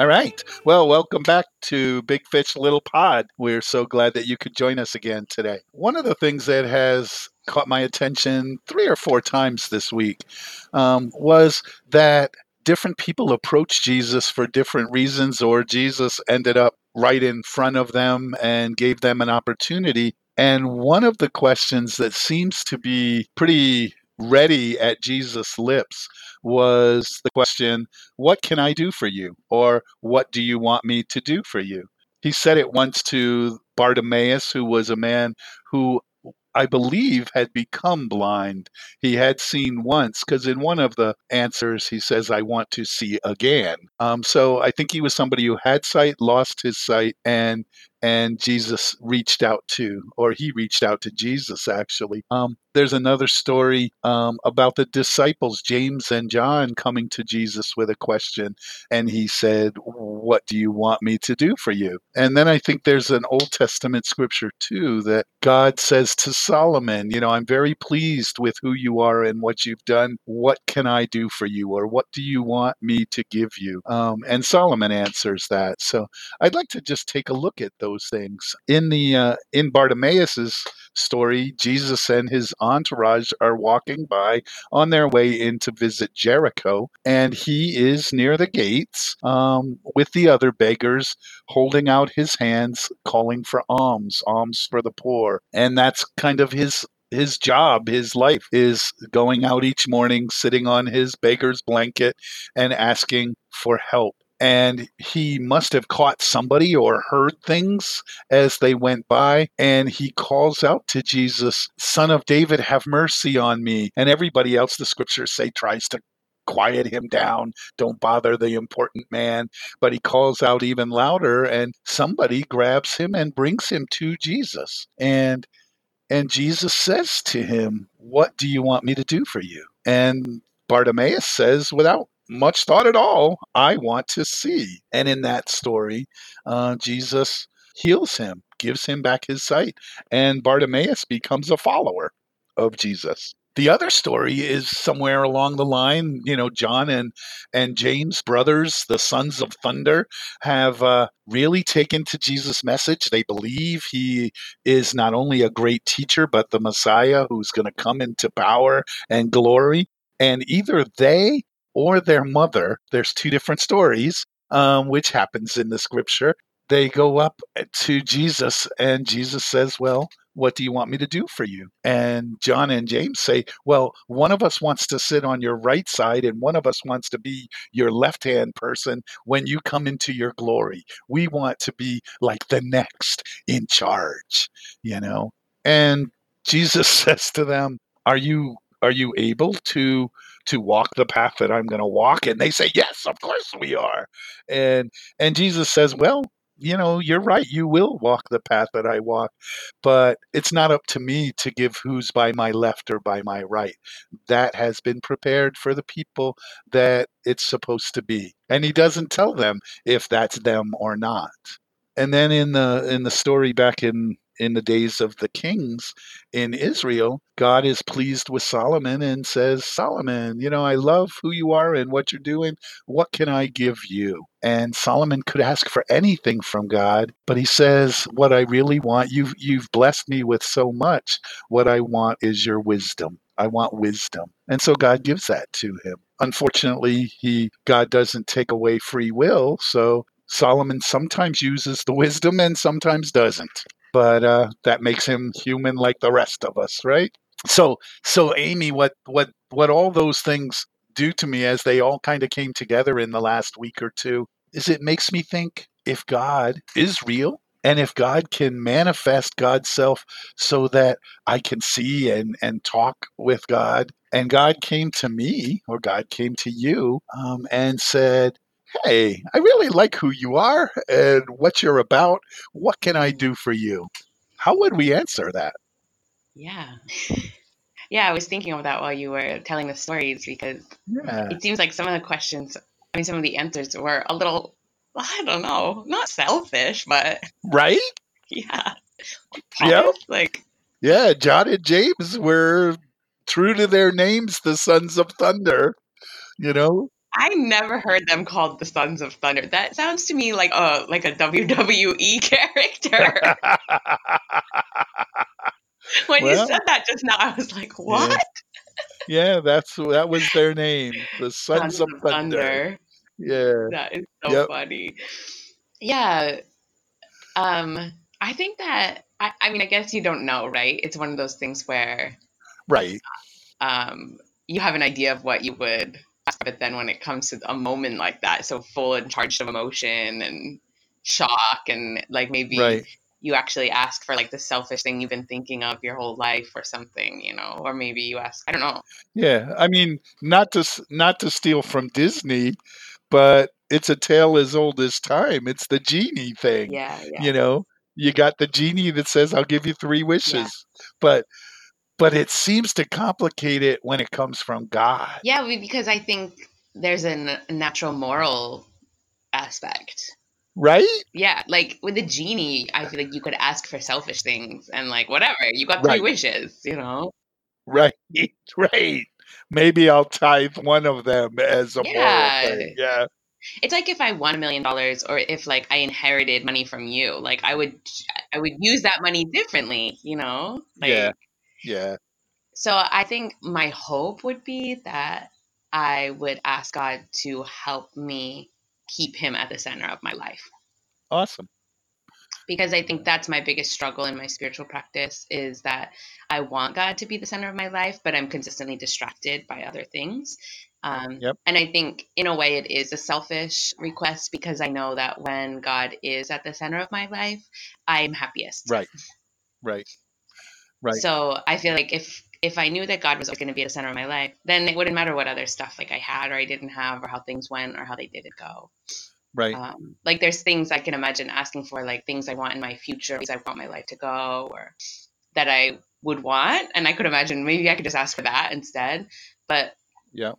All right. Well, welcome back to Big Fish Little Pod. We're so glad that you could join us again today. One of the things that has caught my attention three or four times this week um, was that different people approached Jesus for different reasons, or Jesus ended up right in front of them and gave them an opportunity. And one of the questions that seems to be pretty ready at Jesus' lips was the question, What can I do for you? Or what do you want me to do for you? He said it once to Bartimaeus, who was a man who I believe, had become blind. He had seen once, because in one of the answers he says, I want to see again. Um, so I think he was somebody who had sight, lost his sight, and and Jesus reached out to, or he reached out to Jesus actually. Um, there's another story um, about the disciples, James and John, coming to Jesus with a question, and he said, What do you want me to do for you? And then I think there's an Old Testament scripture too that God says to Solomon, You know, I'm very pleased with who you are and what you've done. What can I do for you? Or what do you want me to give you? Um, and Solomon answers that. So I'd like to just take a look at those things. In the uh, in Bartimaeus's story, Jesus and his entourage are walking by on their way in to visit Jericho, and he is near the gates um, with the other beggars, holding out his hands, calling for alms, alms for the poor, and that's kind of his his job, his life is going out each morning, sitting on his beggar's blanket and asking for help and he must have caught somebody or heard things as they went by and he calls out to Jesus son of David have mercy on me. And everybody else the scriptures say tries to quiet him down don't bother the important man. But he calls out even louder and somebody grabs him and brings him to Jesus. And and Jesus says to him what do you want me to do for you? And Bartimaeus says without much thought at all. I want to see. And in that story, uh, Jesus heals him, gives him back his sight, and Bartimaeus becomes a follower of Jesus. The other story is somewhere along the line. You know, John and and James, brothers, the sons of thunder, have uh, really taken to Jesus' message. They believe he is not only a great teacher, but the Messiah who's going to come into power and glory. And either they or their mother, there's two different stories, um, which happens in the scripture. They go up to Jesus, and Jesus says, Well, what do you want me to do for you? And John and James say, Well, one of us wants to sit on your right side, and one of us wants to be your left hand person when you come into your glory. We want to be like the next in charge, you know? And Jesus says to them, Are you are you able to to walk the path that I'm going to walk? And they say, Yes, of course we are. And and Jesus says, Well, you know, you're right. You will walk the path that I walk, but it's not up to me to give who's by my left or by my right. That has been prepared for the people that it's supposed to be. And he doesn't tell them if that's them or not. And then in the in the story back in in the days of the kings in Israel, God is pleased with Solomon and says, Solomon, you know, I love who you are and what you're doing. What can I give you? And Solomon could ask for anything from God, but he says, What I really want, you've you've blessed me with so much. What I want is your wisdom. I want wisdom. And so God gives that to him. Unfortunately, he God doesn't take away free will, so Solomon sometimes uses the wisdom and sometimes doesn't but uh, that makes him human like the rest of us, right? So, so Amy, what what what all those things do to me as they all kind of came together in the last week or two is it makes me think if God is real and if God can manifest God's self so that I can see and, and talk with God, and God came to me or God came to you um, and said, hey, I really like who you are and what you're about. What can I mm-hmm. do for you? How would we answer that? Yeah. Yeah, I was thinking of that while you were telling the stories because yeah. it seems like some of the questions, I mean, some of the answers were a little, I don't know, not selfish, but. Right? Yeah. Yeah. Like, yeah, John and James were true to their names, the sons of thunder, you know? I never heard them called the Sons of Thunder. That sounds to me like a like a WWE character. when well, you said that just now, I was like, "What?" Yeah, yeah that's that was their name, the Sons, Sons of, of Thunder. Thunder. Yeah, that is so yep. funny. Yeah, um, I think that I, I mean, I guess you don't know, right? It's one of those things where, right? Um, you have an idea of what you would but then when it comes to a moment like that so full and charged of emotion and shock and like maybe right. you actually ask for like the selfish thing you've been thinking of your whole life or something you know or maybe you ask i don't know yeah i mean not to not to steal from disney but it's a tale as old as time it's the genie thing yeah, yeah. you know you got the genie that says i'll give you three wishes yeah. but but it seems to complicate it when it comes from God. Yeah, because I think there's a natural moral aspect. Right? Yeah, like with the genie, I feel like you could ask for selfish things and like whatever. You got three right. wishes, you know? Right, right. Maybe I'll tithe one of them as a yeah. moral thing. Yeah. It's like if I won a million dollars or if like I inherited money from you, like I would I would use that money differently, you know? Like, yeah yeah. So I think my hope would be that I would ask God to help me keep him at the center of my life. Awesome. Because I think that's my biggest struggle in my spiritual practice is that I want God to be the center of my life, but I'm consistently distracted by other things. Um, yep. And I think, in a way, it is a selfish request because I know that when God is at the center of my life, I'm happiest. Right. Right. Right. So I feel like if if I knew that God was going to be at the center of my life, then it wouldn't matter what other stuff like I had or I didn't have or how things went or how they didn't go. Right. Um, like there's things I can imagine asking for, like things I want in my future, things I want my life to go, or that I would want, and I could imagine maybe I could just ask for that instead. But yeah.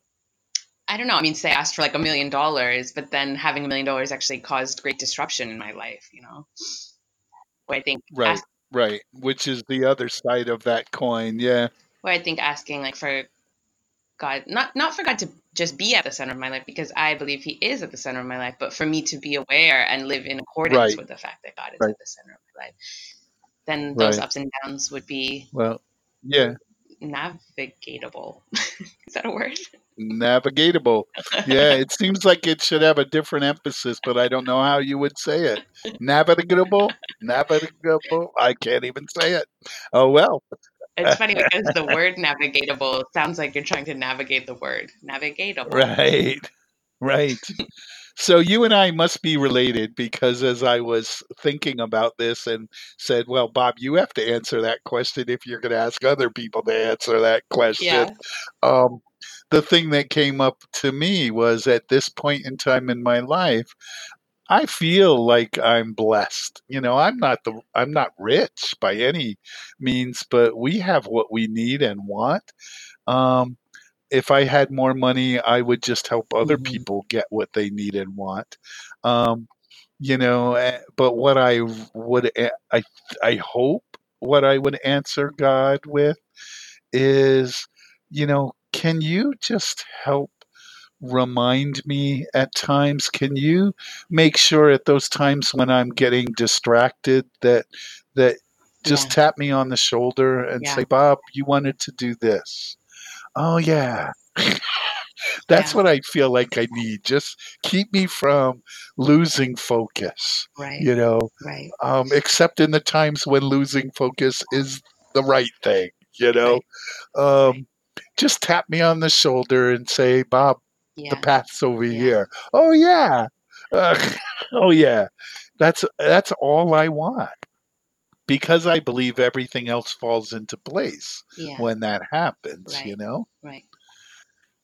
I don't know. I mean, say asked for like a million dollars, but then having a million dollars actually caused great disruption in my life, you know? Where I think right. Ask, Right, which is the other side of that coin. Yeah. Where I think asking like for God, not not for God to just be at the center of my life because I believe He is at the center of my life, but for me to be aware and live in accordance right. with the fact that God is right. at the center of my life, then those right. ups and downs would be well, yeah, navigatable. is that a word? Navigatable. Yeah, it seems like it should have a different emphasis, but I don't know how you would say it. Navigable? Navigable? I can't even say it. Oh, well. It's funny because the word navigatable sounds like you're trying to navigate the word navigatable. Right. Right. So you and I must be related because as I was thinking about this and said, well, Bob, you have to answer that question if you're going to ask other people to answer that question. Yeah. Um, the thing that came up to me was at this point in time in my life, I feel like I'm blessed. You know, I'm not the I'm not rich by any means, but we have what we need and want. Um, if I had more money, I would just help other mm-hmm. people get what they need and want. Um, you know, eh, but what I would I I hope what I would answer God with is, you know, can you just help remind me at times? Can you make sure at those times when I'm getting distracted that that just yeah. tap me on the shoulder and yeah. say, Bob, you wanted to do this. Oh yeah. That's yeah. what I feel like I need. Just keep me from losing focus. Right. You know. Right. Um, except in the times when losing focus is the right thing. You know. Right. Um, right just tap me on the shoulder and say, Bob, yeah. the path's over yeah. here. Oh yeah. Uh, oh yeah. That's that's all I want. Because I believe everything else falls into place yeah. when that happens, right. you know? Right.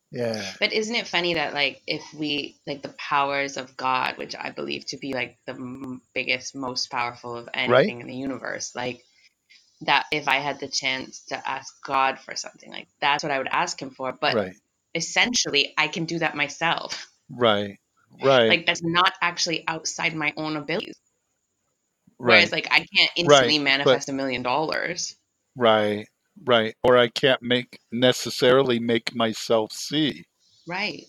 Yeah. But isn't it funny that like if we like the powers of God, which I believe to be like the biggest, most powerful of anything right? in the universe, like that if I had the chance to ask God for something, like that's what I would ask him for. But right. essentially, I can do that myself. Right. Right. Like that's not actually outside my own abilities. Right. Whereas, like, I can't instantly right. manifest but, a million dollars. Right. Right. Or I can't make necessarily make myself see. Right.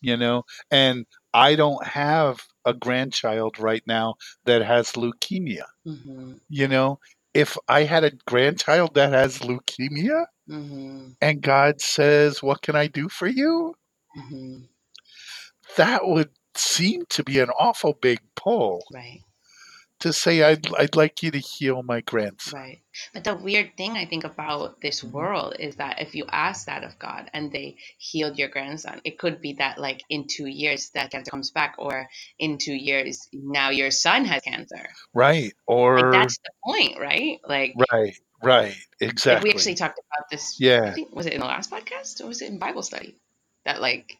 you know, and I don't have a grandchild right now that has leukemia. Mm-hmm. You know, if I had a grandchild that has leukemia mm-hmm. and God says, What can I do for you? Mm-hmm. That would seem to be an awful big pull. Right to say I'd I'd like you to heal my grandson. Right. But the weird thing I think about this world is that if you ask that of God and they healed your grandson, it could be that like in two years that cancer comes back, or in two years now your son has cancer. Right. Or like that's the point, right? Like right. Right. Exactly. we actually talked about this. Yeah. Think, was it in the last podcast or was it in Bible study? That like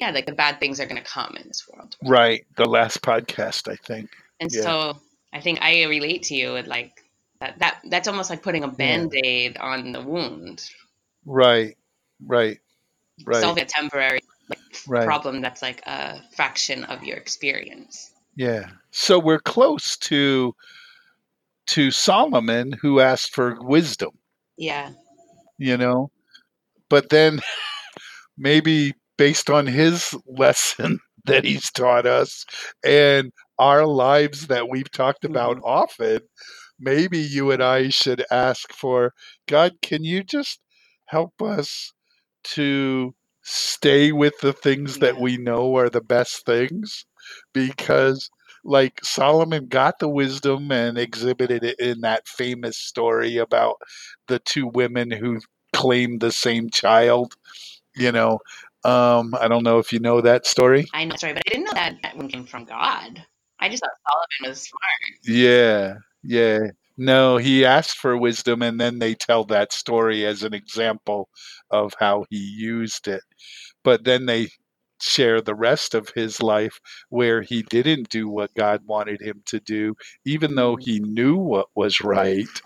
yeah, like the bad things are going to come in this world. Right. The last podcast, I think. And yeah. so I think I relate to you with like that, that that's almost like putting a band-aid yeah. on the wound. Right. Right. Right. Solving a temporary like, right. problem that's like a fraction of your experience. Yeah. So we're close to to Solomon who asked for wisdom. Yeah. You know. But then maybe based on his lesson that he's taught us and our lives that we've talked about mm-hmm. often, maybe you and I should ask for God, can you just help us to stay with the things yeah. that we know are the best things? Because like Solomon got the wisdom and exhibited it in that famous story about the two women who claimed the same child, you know. Um, I don't know if you know that story. I know story, but I didn't know that that one came from God. I just thought Solomon was smart. Yeah, yeah. No, he asked for wisdom, and then they tell that story as an example of how he used it. But then they share the rest of his life where he didn't do what God wanted him to do, even though he knew what was right.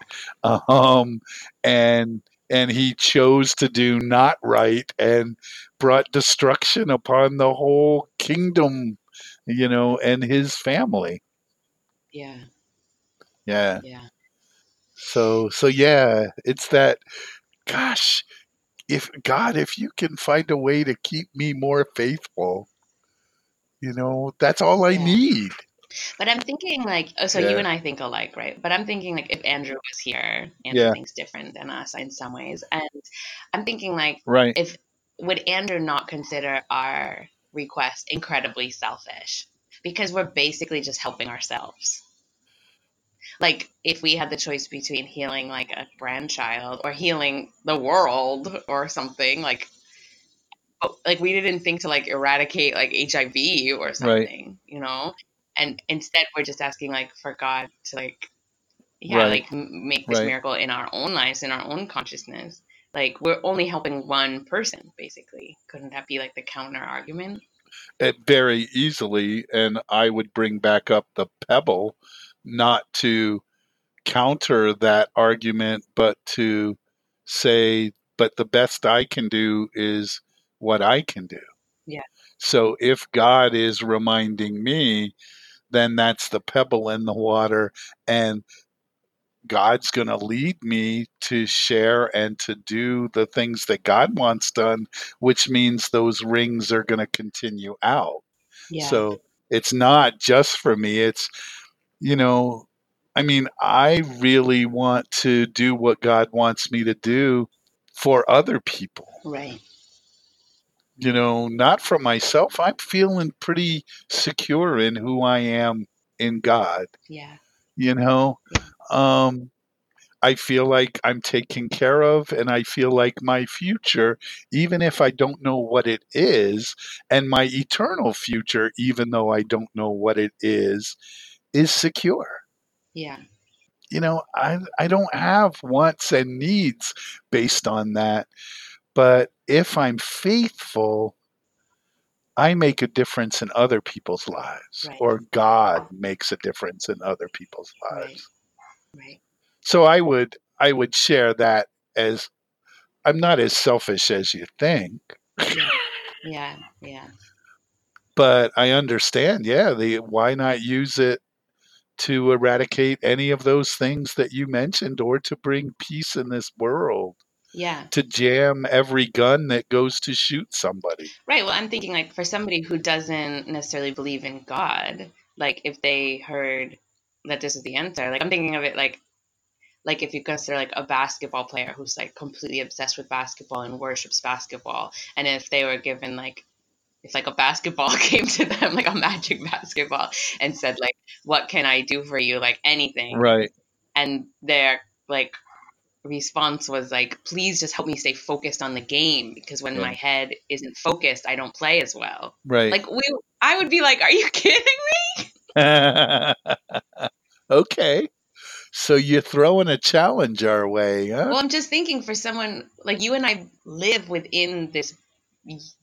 Um, and and he chose to do not right and brought destruction upon the whole kingdom you know, and his family. Yeah. Yeah. Yeah. So so yeah, it's that gosh, if God, if you can find a way to keep me more faithful, you know, that's all I need. But I'm thinking like, oh, so yeah. you and I think alike, right? But I'm thinking like, if Andrew was here, Andrew yeah. thinks different than us in some ways, and I'm thinking like, right? If would Andrew not consider our request incredibly selfish because we're basically just helping ourselves. Like if we had the choice between healing like a grandchild or healing the world or something like oh, like we didn't think to like eradicate like HIV or something, right. you know? And instead we're just asking like for God to like yeah, right. like make this right. miracle in our own lives, in our own consciousness like we're only helping one person basically. Couldn't that be like the counter argument? It very easily and i would bring back up the pebble not to counter that argument but to say but the best i can do is what i can do. Yeah. So if god is reminding me then that's the pebble in the water and God's going to lead me to share and to do the things that God wants done, which means those rings are going to continue out. Yeah. So it's not just for me. It's, you know, I mean, I really want to do what God wants me to do for other people. Right. You know, not for myself. I'm feeling pretty secure in who I am in God. Yeah. You know, um, I feel like I'm taken care of and I feel like my future, even if I don't know what it is, and my eternal future, even though I don't know what it is, is secure. Yeah. You know, I, I don't have wants and needs based on that. But if I'm faithful, I make a difference in other people's lives, right. or God makes a difference in other people's lives. Right. Right. So I would I would share that as I'm not as selfish as you think. Yeah. Yeah. yeah. But I understand, yeah, the why not use it to eradicate any of those things that you mentioned or to bring peace in this world. Yeah. to jam every gun that goes to shoot somebody. Right. Well, I'm thinking like for somebody who doesn't necessarily believe in God, like if they heard that this is the answer, like I'm thinking of it like like if you consider like a basketball player who's like completely obsessed with basketball and worships basketball and if they were given like if like a basketball came to them like a magic basketball and said like what can i do for you like anything Right. and their like response was like please just help me stay focused on the game because when Yeah. my head isn't focused i don't play as well Right. like we i would be like are you kidding okay. So you're throwing a challenge our way, huh? Well, I'm just thinking for someone like you and I live within this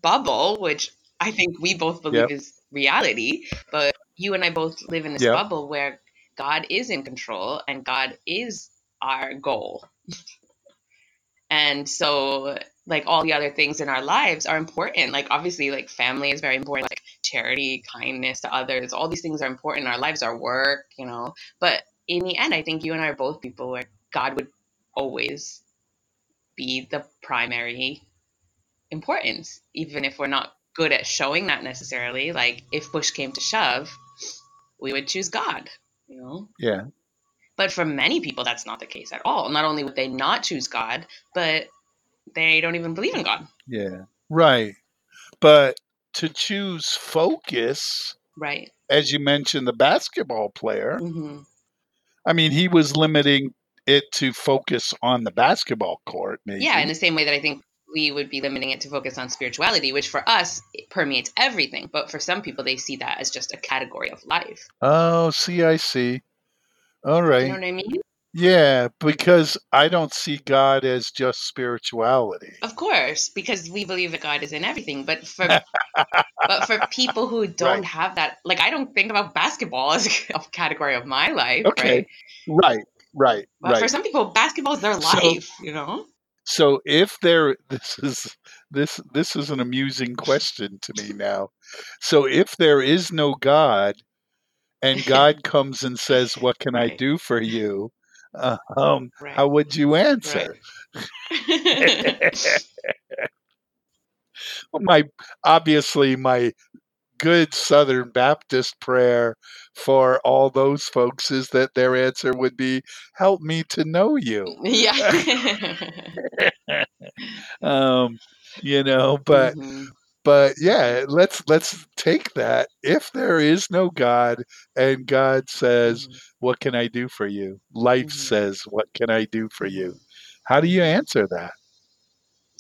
bubble, which I think we both believe Yep. is reality, but you and I both live in this Yep. bubble where God is in control and God is our goal. and so like all the other things in our lives are important. Like obviously like family is very important, like charity, kindness to others, all these things are important in our lives, our work, you know. But in the end, I think you and I are both people where God would always be the primary importance, even if we're not good at showing that necessarily. Like if push came to shove, we would choose God, you know. yeah. But for many people, that's not the case at all. Not only would they not choose God, but they don't even believe in God. Yeah. Right. But to choose focus, Right. as you mentioned, the basketball player, hmm I mean, he was limiting it to focus on the basketball court, maybe. Yeah, in the same way that I think we would be limiting it to focus on spirituality, which for us it permeates everything. But for some people, they see that as just a category of life. Oh, see, I see. All right. You know what I mean? Yeah, because I don't see God as just spirituality. Of course, because we believe that God is in everything. But for but for people who don't Right. have that, like I don't think about basketball as a category of my life. Okay. Right? Right, right, But for some people, basketball is their So- life. You know? So if there this is this this is an amusing question to me now. So if there is no God and God comes and says, "What can I do for you?" Uh, um, Right. how would you answer? Well, my obviously my good Southern Baptist prayer for all those folks is that their answer would be, "Help me to know you." yeah. Um, you know, but Mhm. But yeah, let's let's take that. If there is no God and God says, Mhm. "What can I do for you?" Life Mhm. says, "What can I do for you?" How do you answer that?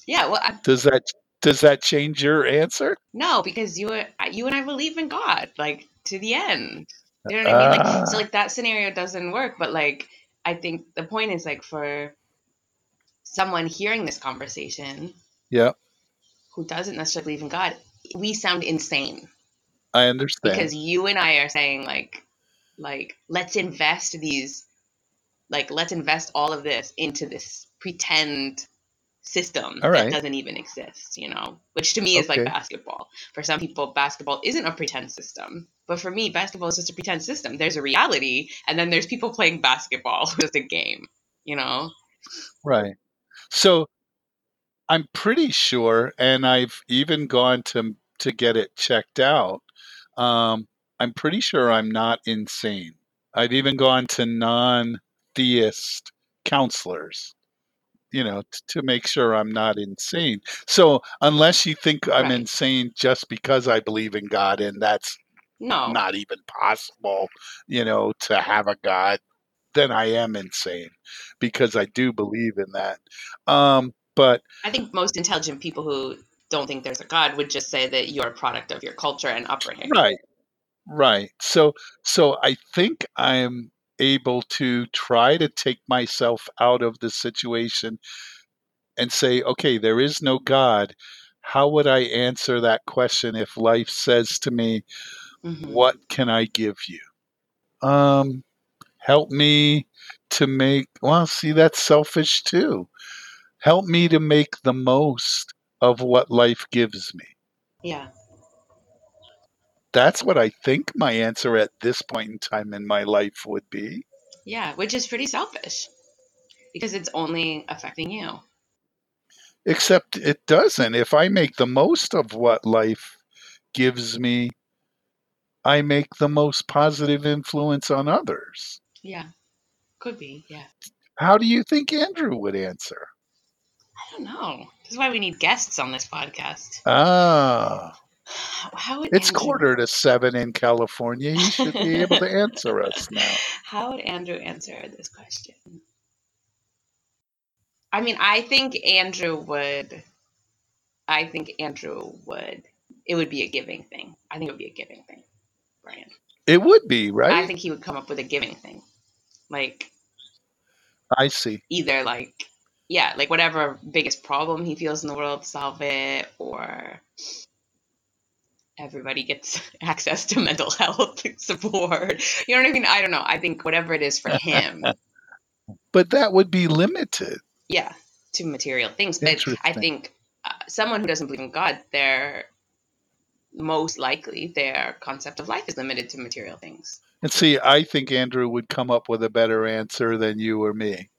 Yeah. Well, I, Does that does that change your answer? No, because you you and I believe in God, like to the end. You know what I mean? Like so Ah. like that scenario doesn't work, but like I think the point is like for someone hearing this conversation Yeah, who doesn't necessarily believe in God, we sound insane I understand. because you and I are saying like like let's invest these like let's invest all of this into this pretend system right. that doesn't even exist, you know, which to me is like basketball. For some people, basketball isn't a pretend system, but for me, basketball is just a pretend system. There's a reality, and then there's people playing basketball, just a game, you know. Right. So I'm pretty sure, and I've even gone to to get it checked out. Um, I'm pretty sure I'm not insane. I've even gone to non-theist counselors, you know, t- to make sure I'm not insane. So unless you think I'm Right. insane just because I believe in God, and that's No, not even possible, you know, to have a God, then I am insane because I do believe in that. Um, but I think most intelligent people who don't think there's a God would just say that you're a product of your culture and upbringing. right, right. So, so I think I'm able to try to take myself out of the situation and say, okay, there is no God. How would I answer that question if life says to me, Mhm. what can I give you? Um, help me to make, well, see, that's selfish too. Help me to make the most of what life gives me. Yeah. That's what I think my answer at this point in time in my life would be. Yeah, which is pretty selfish because it's only affecting you. Except it doesn't. If I make the most of what life gives me, I make the most positive influence on others. Yeah. Could be, yeah. How do you think Andrew would answer? I don't know. This is why we need guests on this podcast. Ah. How would it's Andrew... quarter to seven in California. You should be able to answer us now. How would Andrew answer this question? I mean, I think Andrew would. I think Andrew would. It would be a giving thing. I think it would be a giving thing, Brian. It would be, right? I think he would come up with a giving thing. Like, I see. Either like, yeah, like whatever biggest problem he feels in the world, solve it, or everybody gets access to mental health support. You know what I mean? I don't know. I think whatever it is for him. but that would be limited. Yeah, to material things. But I think uh, someone who doesn't believe in God, their most likely their concept of life is limited to material things. And see, I think Andrew would come up with a better answer than you or me.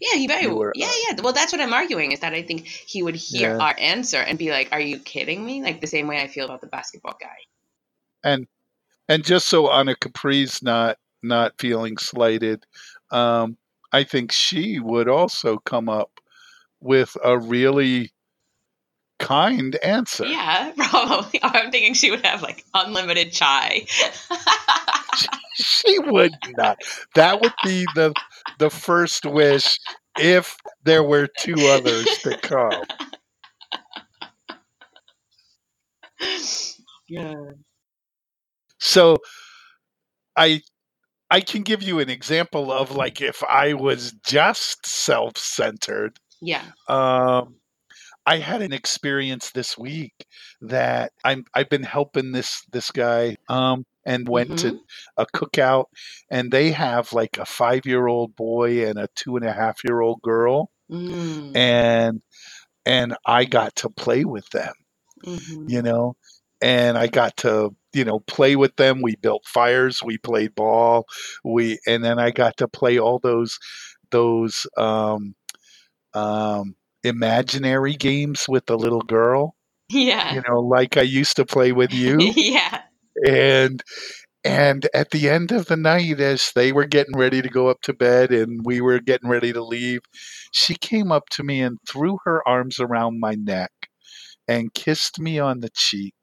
Yeah, he very were, yeah, uh, yeah. Well, that's what I'm arguing is that I think he would hear yeah. our answer and be like, "Are you kidding me?" Like the same way I feel about the basketball guy. And and just so Anna Capri's not not feeling slighted, um, I think she would also come up with a really kind answer. Yeah, probably. I'm thinking she would have like unlimited chai. she would not. That would be the the first wish if there were two others to come. Yeah. So I I can give you an example of like if I was just self-centered. Yeah. Um, I had an experience this week that I'm I've been helping this this guy um and went mm-hmm. to a cookout and they have like a five year old boy and a two and a half year old girl mm. and and I got to play with them. Mm-hmm. You know, and I got to you know play with them. We built fires, we played ball, we and then I got to play all those those um, um, imaginary games with the little girl. Yeah, you know, like I used to play with you. yeah, and and at the end of the night, as they were getting ready to go up to bed and we were getting ready to leave, she came up to me and threw her arms around my neck and kissed me on the cheek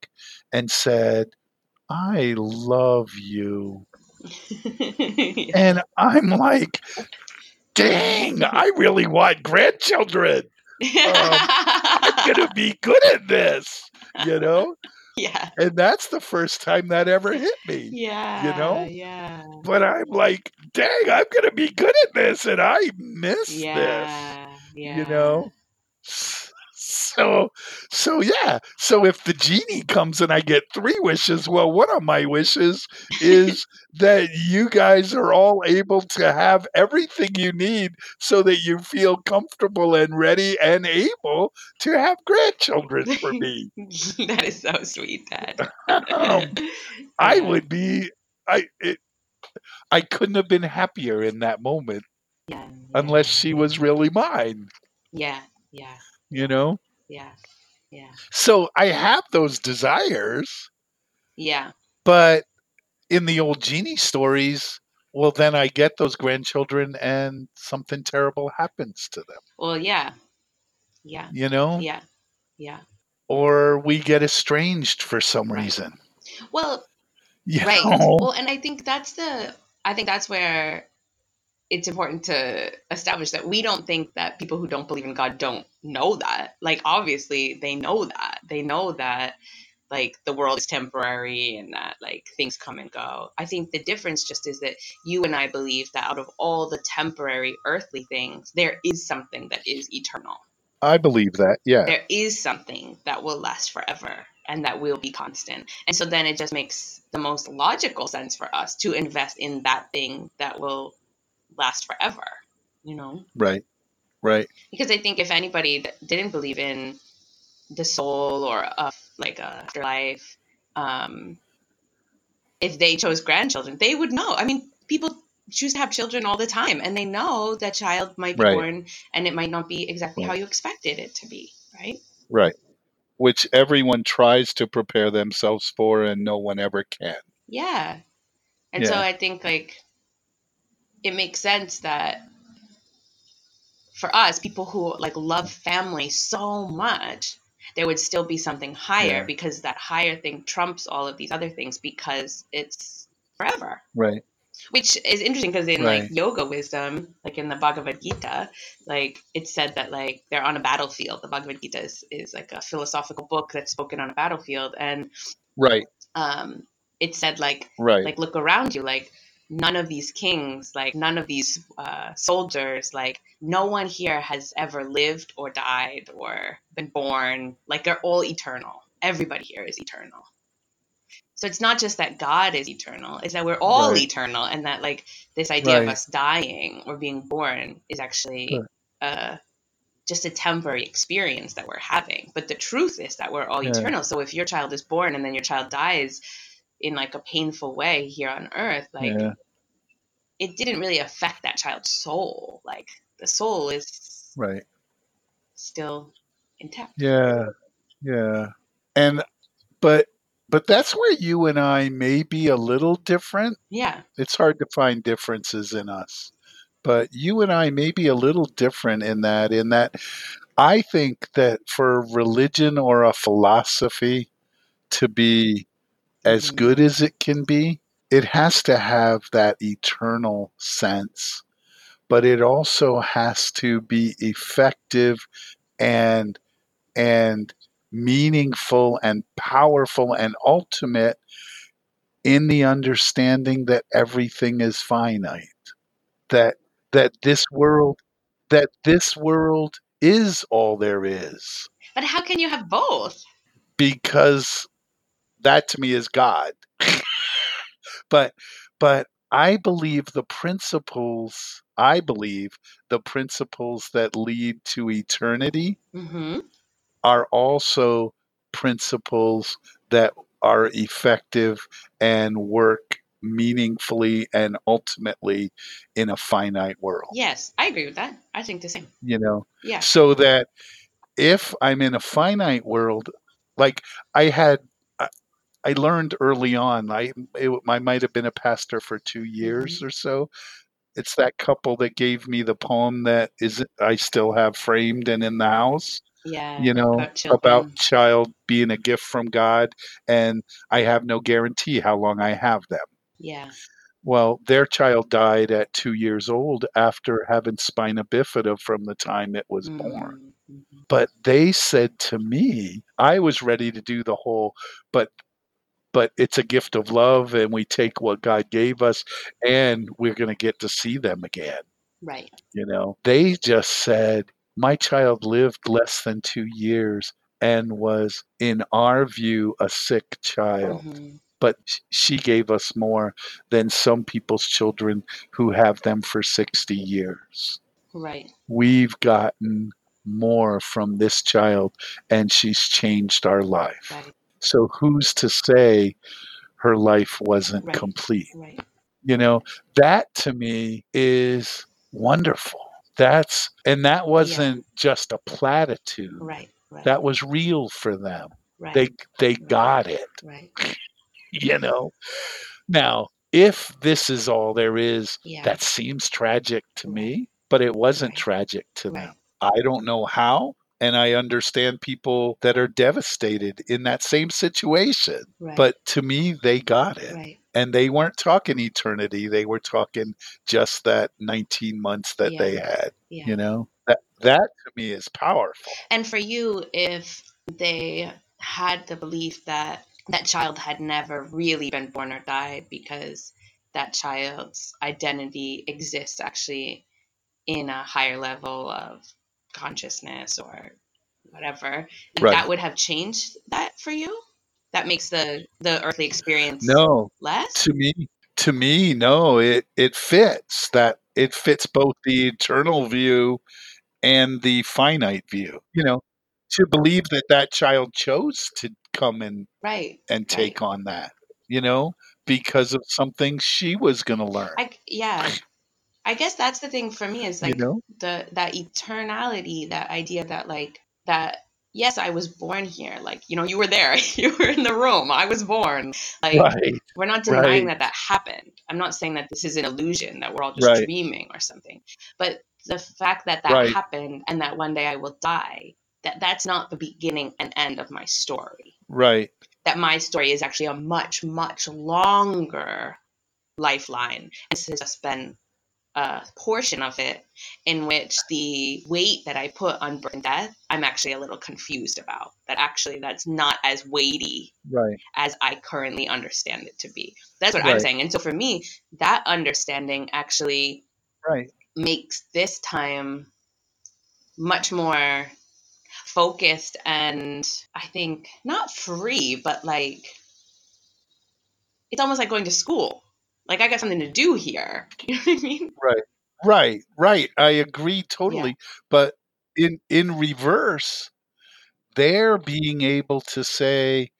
and said, I love you. and I'm like, dang, I really want grandchildren. Um, I'm going to be good at this, you know? Yeah. And that's the first time that ever hit me. Yeah. You know? Yeah. But I'm like, dang, I'm going to be good at this and I miss yeah. this. Yeah. You know? So, so yeah. So if the genie comes and I get three wishes, well, one of my wishes is that you guys are all able to have everything you need so that you feel comfortable and ready and able to have grandchildren for me. that is so sweet, Dad. um, I would be. I it, I couldn't have been happier in that moment. Yeah, yeah. Unless she was really mine. Yeah, yeah. You know? Yeah. Yeah. So I have those desires. Yeah. But in the old genie stories, well, then I get those grandchildren and something terrible happens to them. Well, yeah. Yeah. You know? Yeah. Yeah. Or we get estranged for some right. reason. Well, you right. Know? Well, and I think that's the, I think that's where it's important to establish that we don't think that people who don't believe in God don't know that. Like, obviously, they know that. They know that, like, the world is temporary and that, like, things come and go. I think the difference just is that you and I believe that out of all the temporary earthly things, there is something that is eternal. I believe that, yeah. There is something that will last forever and that will be constant. And so then it just makes the most logical sense for us to invest in that thing that will last forever, you know? Right. Right. Because I think if anybody that didn't believe in the soul or a, like a afterlife, um, if they chose grandchildren, they would know. I mean, people choose to have children all the time, and they know that child might be right. born and it might not be exactly right. how you expected it to be. right? Right. Which everyone tries to prepare themselves for and no one ever can. Yeah. And so I think like it makes sense that for us, people who like love family so much, there would still be something higher Yeah. because that higher thing trumps all of these other things because it's forever. Right. Which is interesting because in like yoga wisdom, like in the Bhagavad Gita, like it's said that like they're on a battlefield. The Bhagavad Gita is, is like a philosophical book that's spoken on a battlefield, and Right. um, it said like Right. like look around you like none of these kings like none of these uh, soldiers like no one here has ever lived or died or been born like they're all eternal everybody here is eternal so it's not just that god is eternal it's that we're all Right. eternal and that like this idea of us dying or being born is actually Right. uh, just a temporary experience that we're having but the truth is that we're all Yeah. eternal so if your child is born and then your child dies in like a painful way here on earth like yeah. it didn't really affect that child's soul like the soul is Right. still intact Yeah. Yeah. And but but that's where you and I may be a little different. yeah It's hard to find differences in us. But you and I may be a little different in that in that I think that for religion or a philosophy to be as Mhm. good as it can be, it has to have that eternal sense, but it also has to be effective and and meaningful and powerful and ultimate in the understanding that everything is finite that that this world that this world is all there is but how can you have both because that to me is God. but but I believe the principles I believe the principles that lead to eternity mm-hmm. are also principles that are effective and work meaningfully and ultimately in a finite world. yes i agree with that i think the same You know, yeah so that if I'm in a finite world, like I had, I, learned early on. I it, I might have been a pastor for two years or so. It's that couple that gave me the poem that is I still have framed and in the house. yeah You know about about child being a gift from God, and I have no guarantee how long I have them. yeah Well, their child died at two years old after having spina bifida from the time it was born Mhm. but they said to me i was ready to do the whole but but it's a gift of love and we take what god gave us and we're going to get to see them again. Right. You know they just said my child lived less than 2 years and was in our view a sick child. Mhm. but she gave us more than some people's children who have them for 60 years. Right. We've gotten more from this child and she's changed our life. right So who's to say her life wasn't Right. complete? right You know, that to me is wonderful. That's and that wasn't just a platitude. right right That was real for them. right They they got it, right you know. Now, if this is all there is, yeah that seems tragic to me, but it wasn't tragic to them. I don't know how. And I understand people that are devastated in that same situation. right But to me, they got it. right And they weren't talking eternity. They were talking just that 19 months that they had. yeah You know, that, that to me is powerful. And for you, if they had the belief that that child had never really been born or died because that child's identity exists actually in a higher level of consciousness or whatever, and Right. that would have changed that for you. That makes the the earthly experience No, less. to me, to me, no, it, it fits that it fits both the eternal view and the finite view. You know, to believe that that child chose to come and Right. and take on that, you know, because of something she was going to learn. I yeah. I guess that's the thing for me is like you know, the that eternality, that idea that like that yes, I was born here. Like, you know, you were there. you were in the room. I was born. Like, right. we're not denying right. that that happened. I'm not saying that this is an illusion, that we're all just right. dreaming or something. But the fact that that happened and that one day I will die, that that's not the beginning and end of my story. Right. That my story is actually a much, much longer lifeline. This has just been a portion of it in which the weight that I put on birth and death, I'm actually a little confused about. That actually that's not as weighty right. as I currently understand it to be. That's what right. I'm saying. And so for me, that understanding actually right. makes this time much more focused and I think not free, but like it's almost like going to school like I got something to do here. You know what I mean? Right. Right. Right. I agree totally. Yeah. But in in reverse, they're being able to say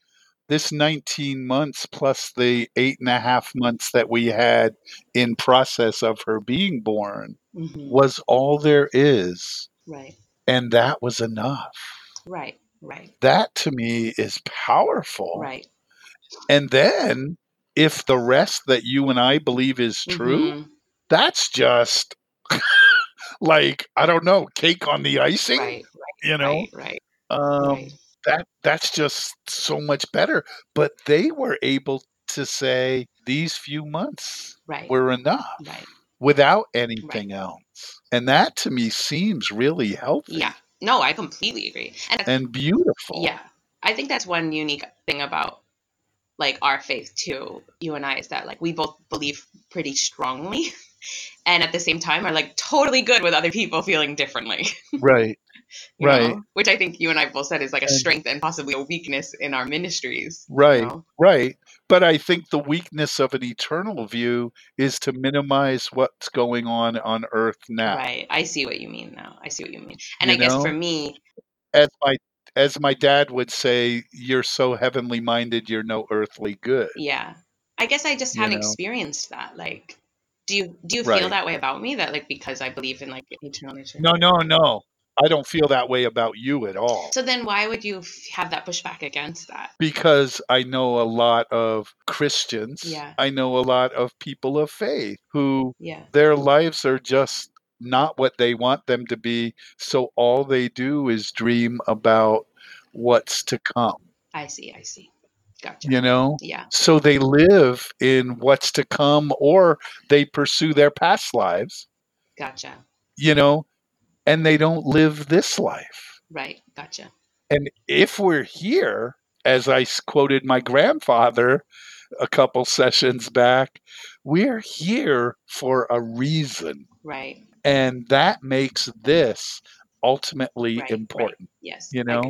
this 19 months plus the eight and a half months that we had in process of her being born mm-hmm. was all there is. Right. And that was enough. Right. Right. That to me is powerful. Right. And then if the rest that you and I believe is true, mm-hmm. that's just like I don't know, cake on the icing. Right, right, you know, right, um. That that's just so much better. But they were able to say these few months right. were enough without anything else, and that to me seems really healthy. Yeah, no, I completely agree, and, and beautiful. Yeah, I think that's one unique thing about like our faith too, you and I, is that like we both believe pretty strongly and at the same time are like totally good with other people feeling differently. Right. right. Know? Which I think you and I both said is like a strength and possibly a weakness in our ministries. Right. You know? Right. But I think the weakness of an eternal view is to minimize what's going on on earth now. Right. I see what you mean now. I see what you mean. And you I know? guess for me, as my as my dad would say, you're so heavenly minded, you're no earthly good. Yeah. I guess I just haven't you know? experienced that. Like, do you do you right. feel that way about me? That like because I believe in like eternal nature? No, no, no. I don't feel that way about you at all. So then why would you have that pushback against that? Because I know a lot of Christians. Yeah. I know a lot of people of faith who yeah. their lives are just not what they want them to be. So all they do is dream about what's to come. I see. I see. Gotcha. You know? Yeah. So they live in what's to come or they pursue their past lives. Gotcha. You know, and they don't live this life. Right. Gotcha. And if we're here, as I quoted my grandfather a couple sessions back, we're here for a reason. Right. And that makes this ultimately right, important. Right. Yes. You know?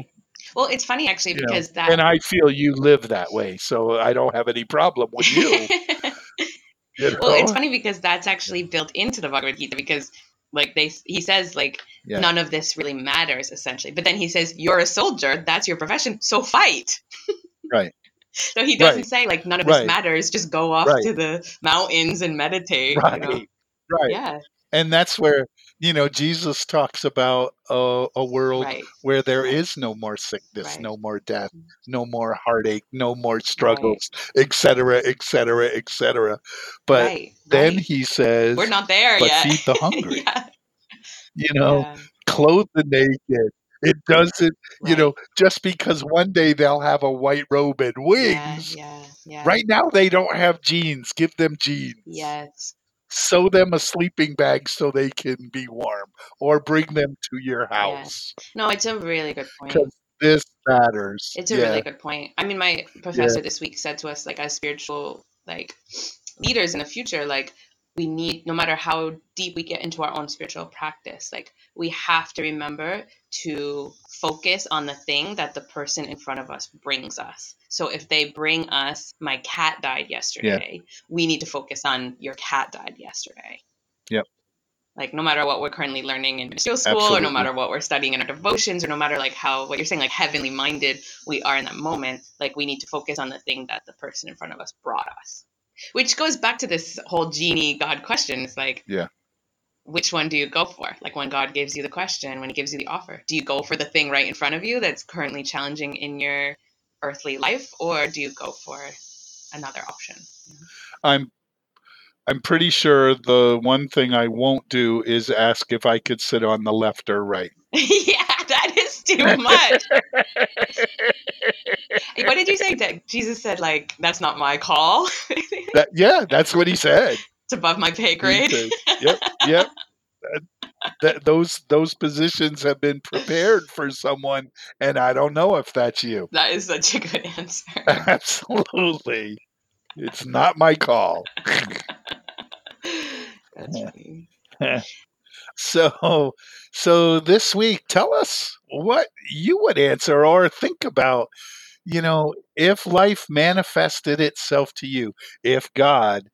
Well, it's funny actually you because know, that. And I feel you live that way, so I don't have any problem with you. you know? Well, it's funny because that's actually built into the Bhagavad Gita because, like, they he says like yeah. none of this really matters essentially, but then he says you're a soldier, that's your profession, so fight. right. So he doesn't right. say like none of right. this matters, just go off right. to the mountains and meditate. Right. You know? Right. Yeah and that's where you know jesus talks about a, a world right. where there right. is no more sickness right. no more death mm. no more heartache no more struggles etc etc etc but then he says we're not there but yet feed the hungry yeah. you know yeah. clothe the naked it doesn't you know just because one day they'll have a white robe and wings yeah, right now they don't have jeans give them jeans yes sew them a sleeping bag so they can be warm or bring them to your house. Yeah. No, it's a really good point. Because This matters. It's a yeah. really good point. I mean, my professor yeah. this week said to us, like, as spiritual like leaders in the future, like we need no matter how deep we get into our own spiritual practice like we have to remember to focus on the thing that the person in front of us brings us so if they bring us my cat died yesterday yeah. we need to focus on your cat died yesterday yep like no matter what we're currently learning in school Absolutely. or no matter what we're studying in our devotions or no matter like how what you're saying like heavenly minded we are in that moment like we need to focus on the thing that the person in front of us brought us which goes back to this whole genie God question. It's like, yeah, which one do you go for? Like when God gives you the question, when He gives you the offer, do you go for the thing right in front of you that's currently challenging in your earthly life, or do you go for another option? I'm I'm pretty sure the one thing I won't do is ask if I could sit on the left or right. yeah, that is too much. what did you say? That Jesus said, like, that's not my call. that, yeah, that's what he said. It's above my pay grade. Said, yep, yep. That, that, those those positions have been prepared for someone, and I don't know if that's you. That is such a good answer. Absolutely, it's not my call. That's funny. so, so this week, tell us what you would answer or think about. You know, if life manifested itself to you, if God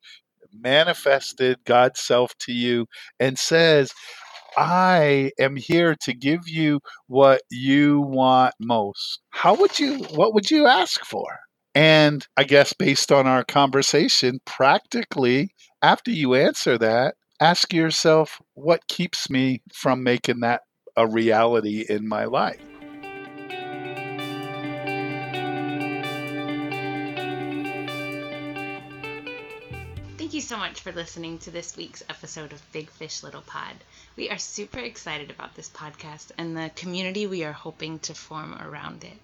manifested God's self to you and says, I am here to give you what you want most. How would you, what would you ask for? And I guess based on our conversation, practically after you answer that, ask yourself what keeps me from making that a reality in my life. Much for listening to this week's episode of Big Fish Little Pod. We are super excited about this podcast and the community we are hoping to form around it.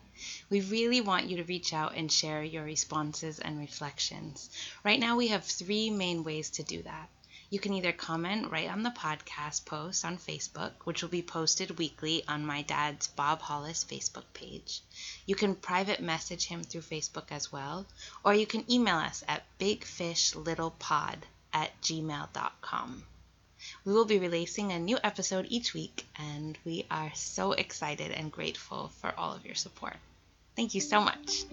We really want you to reach out and share your responses and reflections. Right now, we have three main ways to do that. You can either comment right on the podcast post on Facebook, which will be posted weekly on my dad's Bob Hollis Facebook page. You can private message him through Facebook as well, or you can email us at bigfishlittlepod at gmail.com. We will be releasing a new episode each week, and we are so excited and grateful for all of your support. Thank you so much.